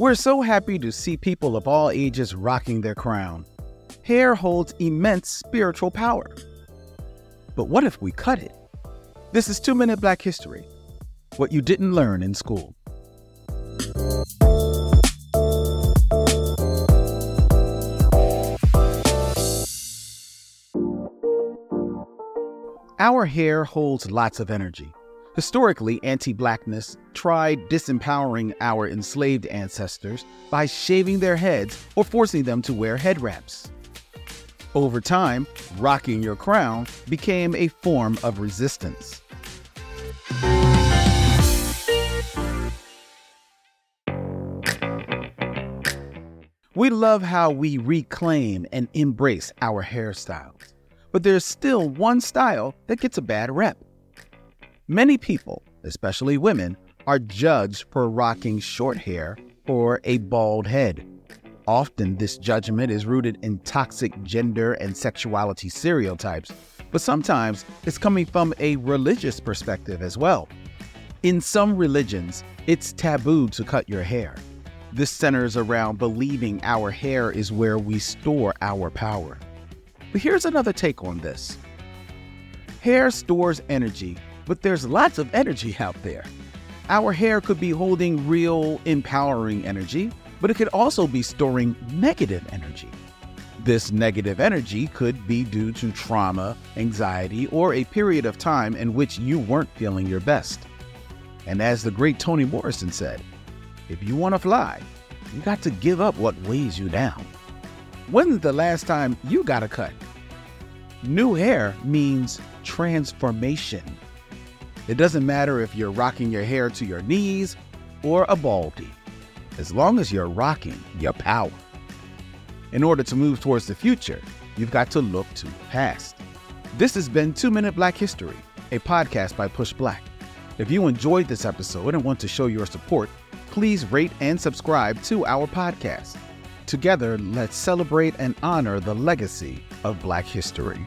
We're so happy to see people of all ages rocking their crown. Hair holds immense spiritual power. But what if we cut it? This is Two Minute Black History What You Didn't Learn in School. Our hair holds lots of energy. Historically, anti blackness tried disempowering our enslaved ancestors by shaving their heads or forcing them to wear head wraps. Over time, rocking your crown became a form of resistance. We love how we reclaim and embrace our hairstyles, but there's still one style that gets a bad rep. Many people, especially women, are judged for rocking short hair or a bald head. Often, this judgment is rooted in toxic gender and sexuality stereotypes, but sometimes it's coming from a religious perspective as well. In some religions, it's taboo to cut your hair. This centers around believing our hair is where we store our power. But here's another take on this hair stores energy, but there's lots of energy out there. Our hair could be holding real, empowering energy, but it could also be storing negative energy. This negative energy could be due to trauma, anxiety, or a period of time in which you weren't feeling your best. And as the great Toni Morrison said, if you want to fly, you got to give up what weighs you down. When's the last time you got a cut? New hair means transformation. It doesn't matter if you're rocking your hair to your knees or a baldy, as long as you're rocking your power. In order to move towards the future, you've got to look to the past. This has been Two Minute Black History, a podcast by Push Black. If you enjoyed this episode and want to show your support, please rate and subscribe to our podcast. Together, let's celebrate and honor the legacy of Black history.